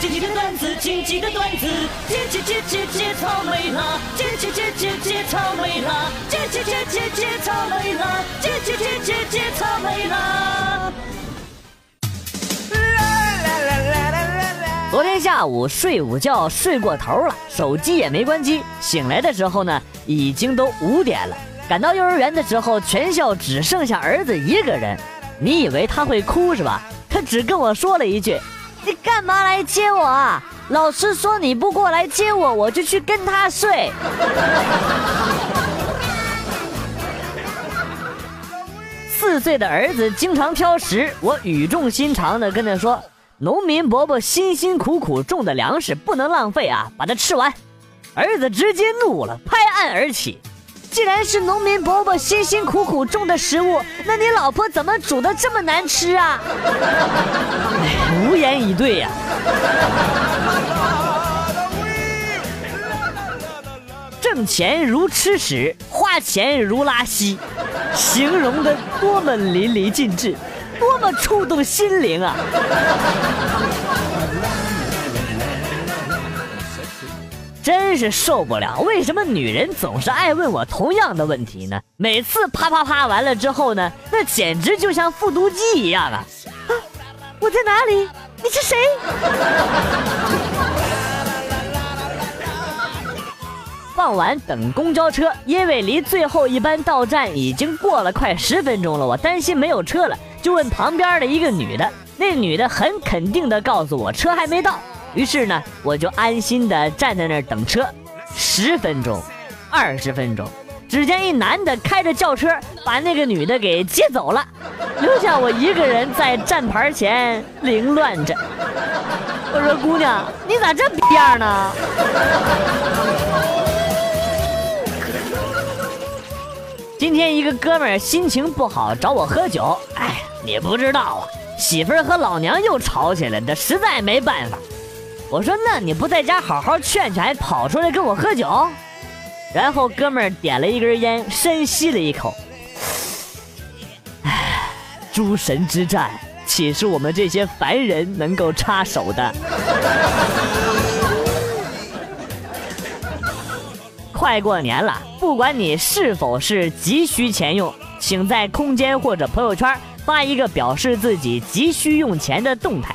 捡几个段子，捡几个段子，捡捡捡捡捡草莓啦，捡捡捡捡捡草莓啦，捡捡捡捡捡草莓啦，捡捡捡捡捡草莓啦。昨天下午睡午觉睡过头了，手机也没关机，醒来的时候呢，已经都五点了。赶到幼儿园的时候，全校只剩下儿子一个人。你以为他会哭是吧？他只跟我说了一句：“你干嘛来接我啊？老师说你不过来接我，我就去跟他睡。”四岁的儿子经常挑食，我语重心长的跟他说：“农民伯伯辛辛苦苦种的粮食不能浪费啊，把它吃完。”儿子直接怒了，拍案而起。既然是农民伯伯辛辛苦苦种的食物，那你老婆怎么煮的这么难吃啊？无言以对呀。挣钱如吃屎，花钱如拉稀，形容的多么淋漓尽致，多么触动心灵啊！真是受不了！为什么女人总是爱问我同样的问题呢？每次啪啪啪完了之后呢，那简直就像复读机一样啊！我在哪里？你是谁？傍晚等公交车，因为离最后一班到站已经过了快十分钟了，我担心没有车了，就问旁边的一个女的。那女的很肯定的告诉我，车还没到。于是呢，我就安心的站在那儿等车，十分钟，二十分钟，只见一男的开着轿车把那个女的给接走了，留下我一个人在站牌前凌乱着。我说：“姑娘，你咋这逼样呢？”今天一个哥们儿心情不好找我喝酒，哎，你不知道啊，媳妇儿和老娘又吵起来，这实在没办法。我说：“那你不在家好好劝劝，还跑出来跟我喝酒？”然后哥们儿点了一根烟，深吸了一口。唉，诸神之战，岂是我们这些凡人能够插手的？快过年了，不管你是否是急需钱用，请在空间或者朋友圈发一个表示自己急需用钱的动态。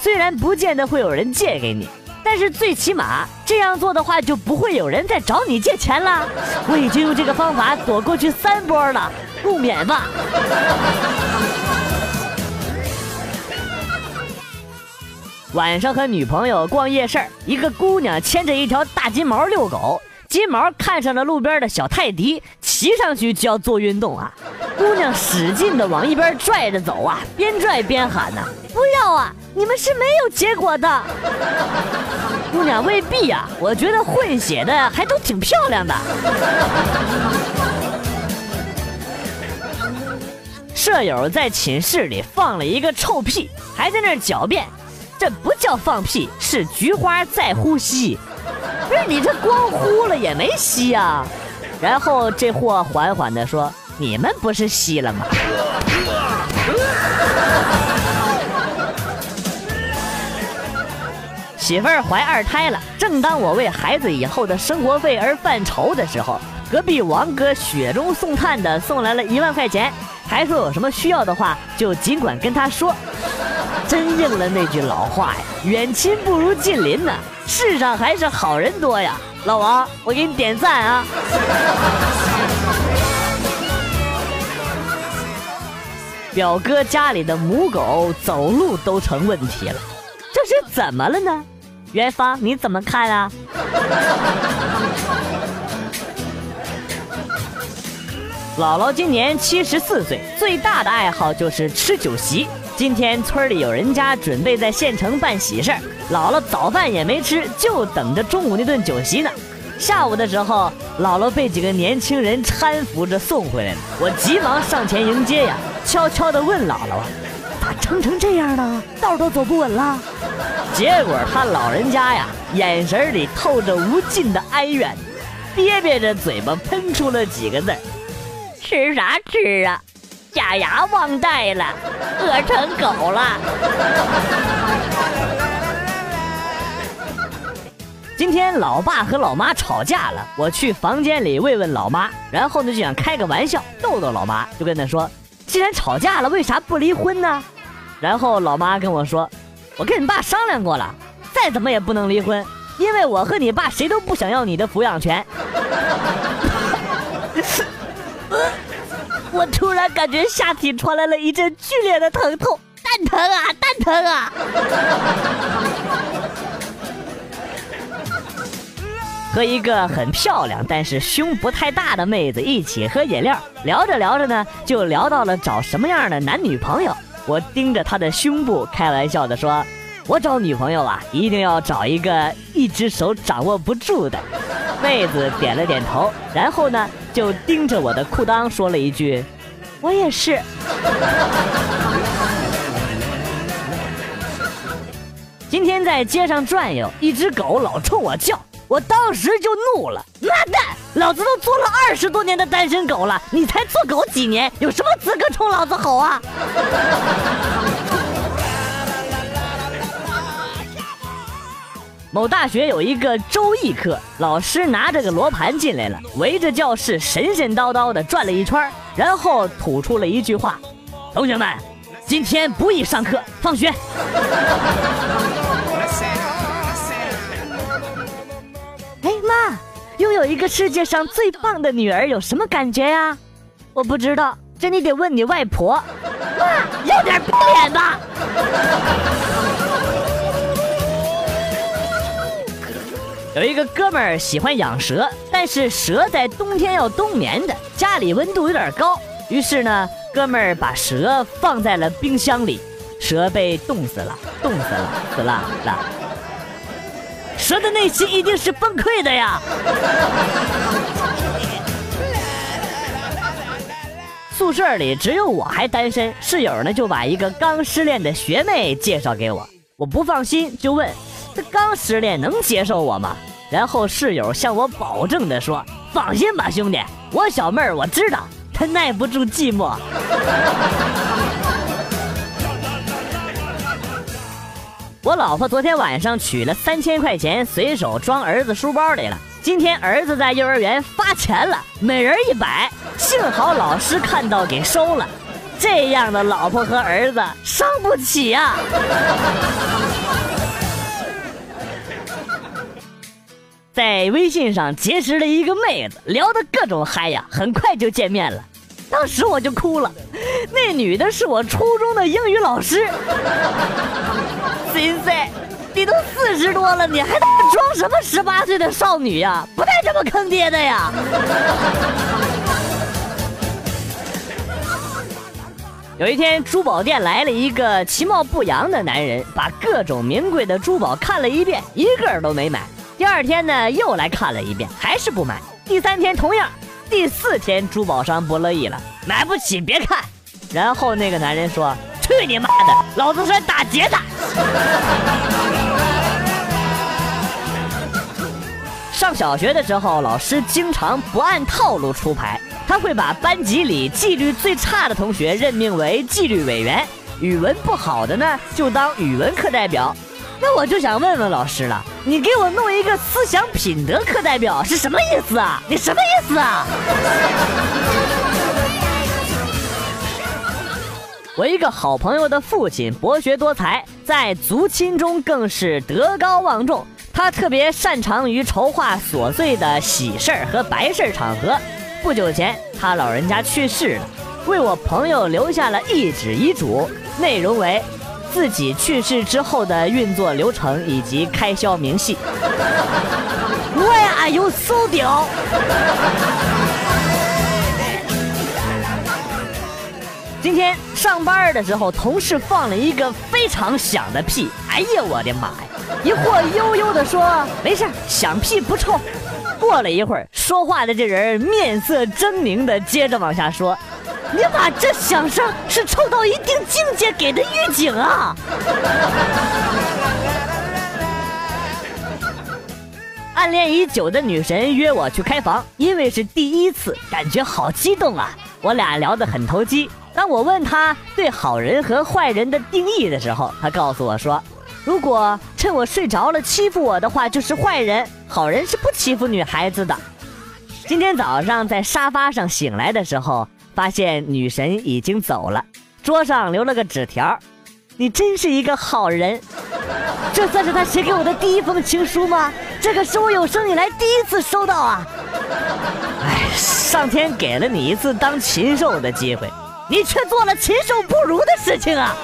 虽然不见得会有人借给你，但是最起码这样做的话，就不会有人再找你借钱了。我已经用这个方法躲过去三波了，不免吧。晚上和女朋友逛夜市，一个姑娘牵着一条大金毛遛狗。金毛看上了路边的小泰迪，骑上去就要做运动啊！姑娘使劲的往一边拽着走啊，边拽边喊呢：“不要啊！你们是没有结果的。”姑娘未必啊，我觉得混血的还都挺漂亮的。舍友在寝室里放了一个臭屁，还在那狡辩：“这不叫放屁，是菊花在呼吸。”不是你这光呼了也没吸啊，然后这货缓缓地说：“你们不是吸了吗？”媳妇儿怀二胎了，正当我为孩子以后的生活费而犯愁的时候，隔壁王哥雪中送炭的送来了一万块钱，还说有什么需要的话就尽管跟他说。真应了那句老话呀，远亲不如近邻呐。世上还是好人多呀，老王，我给你点赞啊！表哥家里的母狗走路都成问题了，这是怎么了呢？元芳，你怎么看啊？姥姥今年七十四岁，最大的爱好就是吃酒席。今天村里有人家准备在县城办喜事儿，姥姥早饭也没吃，就等着中午那顿酒席呢。下午的时候，姥姥被几个年轻人搀扶着送回来了。我急忙上前迎接呀，悄悄地问姥姥：“咋撑成这样了？道都走不稳了？”结果他老人家呀，眼神里透着无尽的哀怨，憋憋着嘴巴喷出了几个字：“吃啥吃啊？”假牙忘带了，饿成狗了。今天老爸和老妈吵架了，我去房间里慰问老妈，然后呢就想开个玩笑逗逗老妈，就跟她说：“既然吵架了，为啥不离婚呢？”然后老妈跟我说：“我跟你爸商量过了，再怎么也不能离婚，因为我和你爸谁都不想要你的抚养权。”我突然感觉下体传来了一阵剧烈的疼痛，蛋疼啊，蛋疼啊！和一个很漂亮但是胸不太大的妹子一起喝饮料，聊着聊着呢，就聊到了找什么样的男女朋友。我盯着她的胸部，开玩笑的说：“我找女朋友啊，一定要找一个一只手掌握不住的。”妹子点了点头，然后呢，就盯着我的裤裆说了一句：“我也是。”今天在街上转悠，一只狗老冲我叫。我当时就怒了，妈蛋！老子都做了二十多年的单身狗了，你才做狗几年，有什么资格冲老子吼啊？某大学有一个周易课，老师拿着个罗盘进来了，围着教室神神叨叨的转了一圈，然后吐出了一句话：“同学们，今天不宜上课，放学。” 哎妈，拥有一个世界上最棒的女儿有什么感觉呀？我不知道，这你得问你外婆。妈，有点不脸吧？有一个哥们儿喜欢养蛇，但是蛇在冬天要冬眠的，家里温度有点高，于是呢，哥们儿把蛇放在了冰箱里，蛇被冻死了，冻死了，死了死了。蛇的内心一定是崩溃的呀！宿舍里只有我还单身，室友呢就把一个刚失恋的学妹介绍给我。我不放心，就问：“这刚失恋能接受我吗？”然后室友向我保证的说：“放心吧，兄弟，我小妹儿我知道，她耐不住寂寞。”我老婆昨天晚上取了三千块钱，随手装儿子书包里了。今天儿子在幼儿园发钱了，每人一百，幸好老师看到给收了。这样的老婆和儿子伤不起呀！在微信上结识了一个妹子，聊得各种嗨呀，很快就见面了。当时我就哭了，那女的是我初中的英语老师。心塞，你都四十多了，你还装什么十八岁的少女呀？不带这么坑爹的呀！有一天，珠宝店来了一个其貌不扬的男人，把各种名贵的珠宝看了一遍，一个都没买。第二天呢，又来看了一遍，还是不买。第三天同样，第四天珠宝商不乐意了，买不起别看。然后那个男人说。去你妈的！老子是来打劫的。上小学的时候，老师经常不按套路出牌，他会把班级里纪律最差的同学任命为纪律委员，语文不好的呢就当语文课代表。那我就想问问老师了，你给我弄一个思想品德课代表是什么意思啊？你什么意思啊？我一个好朋友的父亲博学多才，在族亲中更是德高望重。他特别擅长于筹划琐碎的喜事儿和白事儿场合。不久前，他老人家去世了，为我朋友留下了一纸遗嘱，内容为自己去世之后的运作流程以及开销明细。Why are you so 屌！今天上班的时候，同事放了一个非常响的屁。哎呀，我的妈呀！一会悠悠的说：“没事响屁不臭。”过了一会儿，说话的这人面色狰狞的接着往下说：“你把这响声是臭到一定境界给的预警啊！”暗恋已久的女神约我去开房，因为是第一次，感觉好激动啊！我俩聊得很投机。当我问她对好人和坏人的定义的时候，她告诉我说：“如果趁我睡着了欺负我的话，就是坏人。好人是不欺负女孩子的。今天早上在沙发上醒来的时候，发现女神已经走了，桌上留了个纸条：“你真是一个好人。”这算是他写给我的第一封情书吗？这可是我有生以来第一次收到啊！哎，上天给了你一次当禽兽的机会，你却做了禽兽不如的事情啊！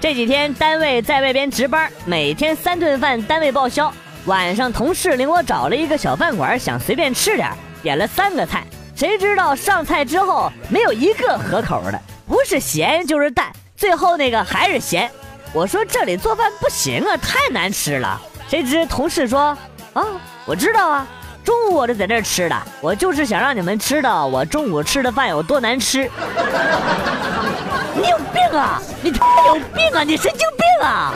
这几天单位在外边值班，每天三顿饭单位报销。晚上同事领我找了一个小饭馆，想随便吃点，点了三个菜。谁知道上菜之后没有一个合口的，不是咸就是淡，最后那个还是咸。我说这里做饭不行啊，太难吃了。谁知同事说啊，我知道啊，中午我就在这吃的，我就是想让你们知道我中午吃的饭有多难吃。你有病啊！你他妈有病啊！你神经病啊！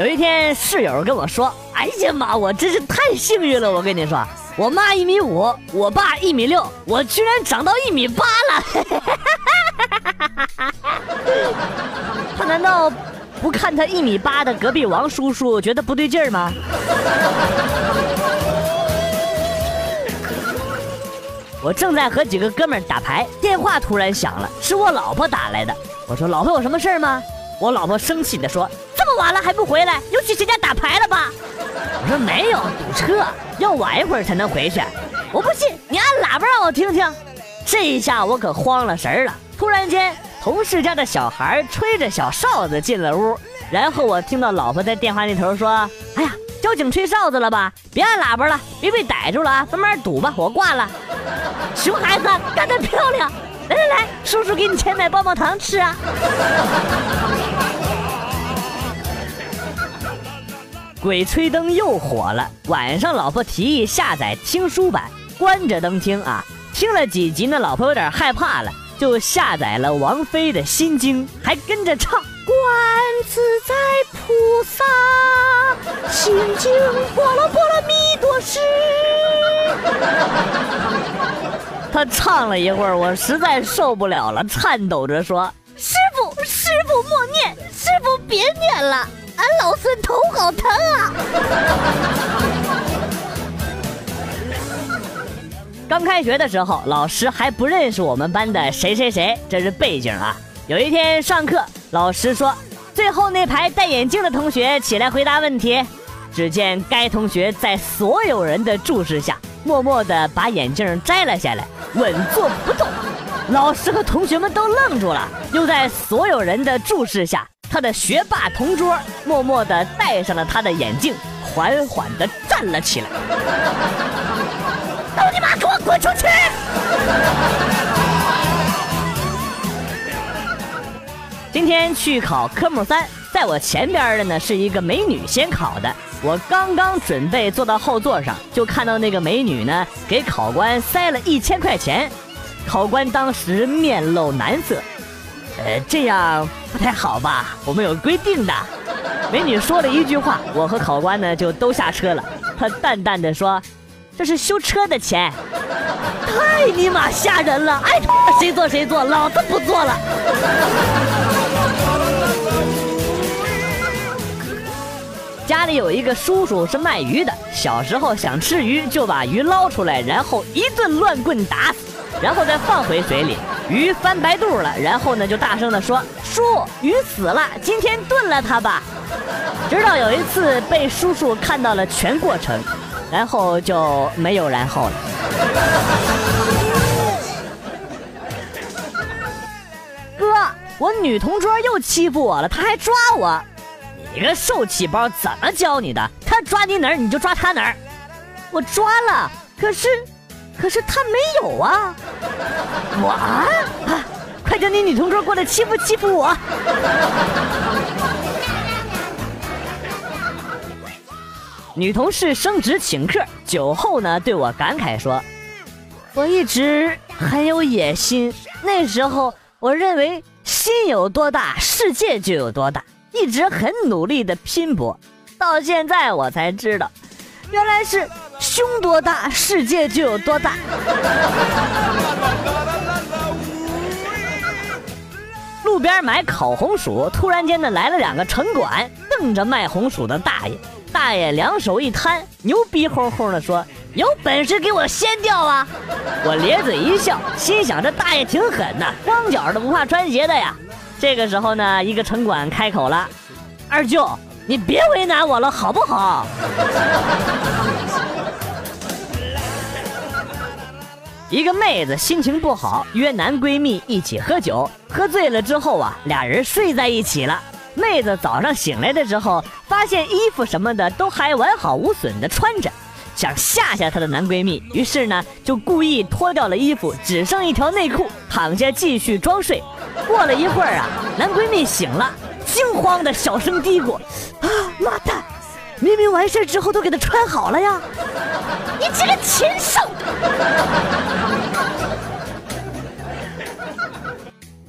有一天室友跟我说：“哎呀妈，我真是太幸运了！我跟你说，我妈一米五，我爸一米六，我居然长到一米八了！他难道不看他一米八的隔壁王叔叔觉得不对劲儿吗？” 我正在和几个哥们打牌，电话突然响了，是我老婆打来的。我说：“老婆有什么事儿吗？”我老婆生气的说：“这么晚了还不回来，又去谁家打牌了吧？”我说：“没有，堵车，要晚一会儿才能回去。”我不信，你按喇叭让我听听。这一下我可慌了神了。突然间，同事家的小孩吹着小哨子进了屋，然后我听到老婆在电话那头说：“哎呀，交警吹哨子了吧？别按喇叭了，别被逮住了啊！慢慢堵吧，我挂了。”熊孩子干得漂亮！来来来，叔叔给你钱买棒棒糖吃啊！鬼吹灯又火了，晚上老婆提议下载听书版，关着灯听啊。听了几集呢，老婆有点害怕了，就下载了王菲的心经，还跟着唱：观自在菩萨心经，波罗波罗蜜多时。他唱了一会儿，我实在受不了了，颤抖着说：“师傅，师傅莫念，师傅别念了，俺老孙头好疼啊！” 刚开学的时候，老师还不认识我们班的谁谁谁，这是背景啊。有一天上课，老师说：“最后那排戴眼镜的同学起来回答问题。”只见该同学在所有人的注视下，默默地把眼镜摘了下来，稳坐不动。老师和同学们都愣住了。又在所有人的注视下，他的学霸同桌默默地戴上了他的眼镜，缓缓地站了起来。都你妈给我滚出去！今天去考科目三，在我前边的呢是一个美女先考的。我刚刚准备坐到后座上，就看到那个美女呢，给考官塞了一千块钱。考官当时面露难色，呃，这样不太好吧？我们有规定的。美女说了一句话，我和考官呢就都下车了。她淡淡的说：“这是修车的钱。”太尼玛吓人了！爱谁坐谁坐，老子不坐了。家里有一个叔叔是卖鱼的，小时候想吃鱼就把鱼捞出来，然后一顿乱棍打死，然后再放回水里，鱼翻白肚了，然后呢就大声的说：“叔，鱼死了，今天炖了它吧。”直到有一次被叔叔看到了全过程，然后就没有然后了。哥，我女同桌又欺负我了，她还抓我。你个受气包，怎么教你的？他抓你哪儿，你就抓他哪儿。我抓了，可是，可是他没有啊。我啊，快叫你女同桌过来欺负欺负我。女同事升职请客，酒后呢对我感慨说：“我一直很有野心，那时候我认为心有多大，世界就有多大。”一直很努力的拼搏，到现在我才知道，原来是胸多大，世界就有多大。路边买烤红薯，突然间呢来了两个城管，瞪着卖红薯的大爷。大爷两手一摊，牛逼哄哄的说：“有本事给我掀掉啊！” 我咧嘴一笑，心想这大爷挺狠呐，光脚的不怕穿鞋的呀。这个时候呢，一个城管开口了：“二舅，你别为难我了，好不好？”一个妹子心情不好，约男闺蜜一起喝酒。喝醉了之后啊，俩人睡在一起了。妹子早上醒来的时候，发现衣服什么的都还完好无损的穿着，想吓吓她的男闺蜜，于是呢就故意脱掉了衣服，只剩一条内裤，躺下继续装睡。过了一会儿啊，男闺蜜醒了，惊慌的小声嘀咕：“啊妈蛋！”明明完事之后都给他穿好了呀！你这个禽兽！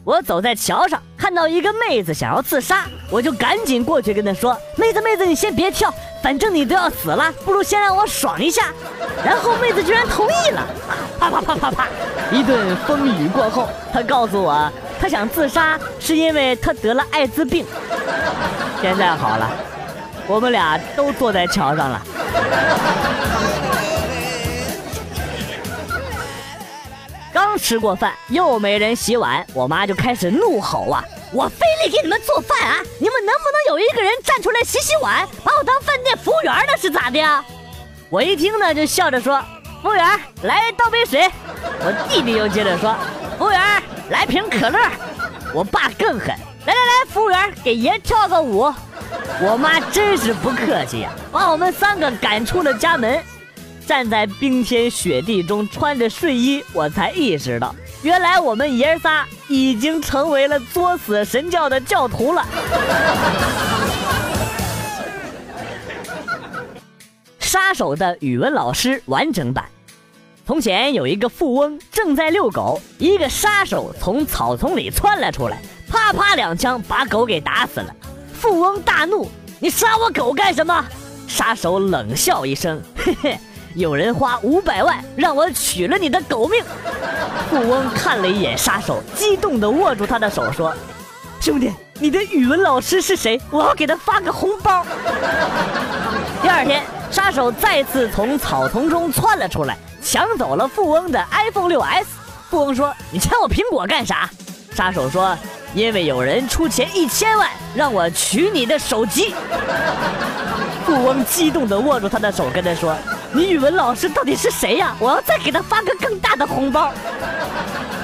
我走在桥上，看到一个妹子想要自杀，我就赶紧过去跟她说：“妹子，妹子，你先别跳，反正你都要死了，不如先让我爽一下。”然后妹子居然同意了，啪啪啪啪啪！一顿风雨过后，她告诉我，她想自杀是因为她得了艾滋病。现在好了。我们俩都坐在桥上了。刚吃过饭，又没人洗碗，我妈就开始怒吼啊！我非得给你们做饭啊，你们能不能有一个人站出来洗洗碗，把我当饭店服务员呢是咋的呀？我一听呢，就笑着说：“服务员，来倒杯水。”我弟弟又接着说：“服务员，来瓶可乐。”我爸更狠：“来来来，服务员，给爷跳个舞。” 我妈真是不客气呀，把我们三个赶出了家门。站在冰天雪地中穿着睡衣，我才意识到，原来我们爷仨已经成为了作死神教的教徒了。杀手的语文老师完整版：从前有一个富翁正在遛狗，一个杀手从草丛里窜了出来，啪啪两枪把狗给打死了。富翁大怒：“你杀我狗干什么？”杀手冷笑一声：“嘿嘿，有人花五百万让我取了你的狗命。”富翁看了一眼杀手，激动地握住他的手说：“兄弟，你的语文老师是谁？我要给他发个红包。”第二天，杀手再次从草丛中窜了出来，抢走了富翁的 iPhone 6s。富翁说：“你抢我苹果干啥？”杀手说。因为有人出钱一千万让我取你的手机，富翁激动地握住他的手，跟他说：“你语文老师到底是谁呀？我要再给他发个更大的红包。”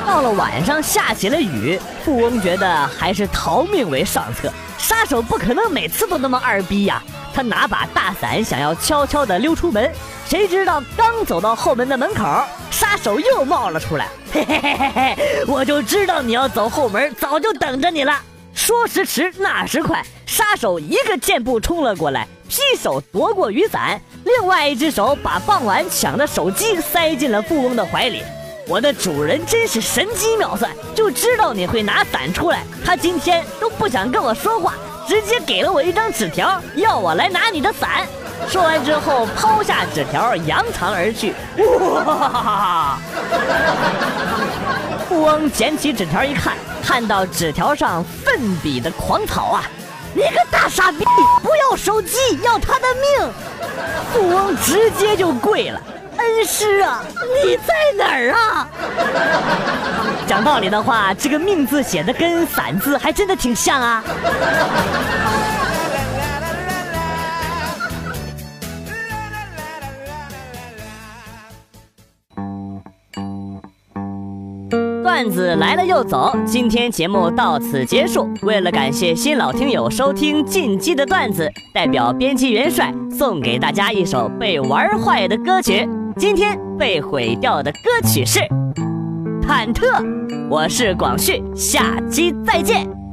到了晚上，下起了雨，富翁觉得还是逃命为上策。杀手不可能每次都那么二逼呀。他拿把大伞，想要悄悄地溜出门，谁知道刚走到后门的门口，杀手又冒了出来。嘿嘿嘿嘿嘿，我就知道你要走后门，早就等着你了。说时迟，那时快，杀手一个箭步冲了过来，劈手夺过雨伞，另外一只手把傍晚抢的手机塞进了富翁的怀里。我的主人真是神机妙算，就知道你会拿伞出来。他今天都不想跟我说话。直接给了我一张纸条，要我来拿你的伞。说完之后，抛下纸条，扬长而去。哇！富翁捡起纸条一看，看到纸条上奋笔的狂草啊！你个大傻逼，不要手机，要他的命！富翁直接就跪了。恩师啊，你在哪儿啊？讲道理的话，这个“命”字写的跟“伞”字还真的挺像啊。段子来了又走，今天节目到此结束。为了感谢新老听友收听进击的段子，代表编辑元帅送给大家一首被玩坏的歌曲。今天被毁掉的歌曲是《忐忑》，我是广旭，下期再见。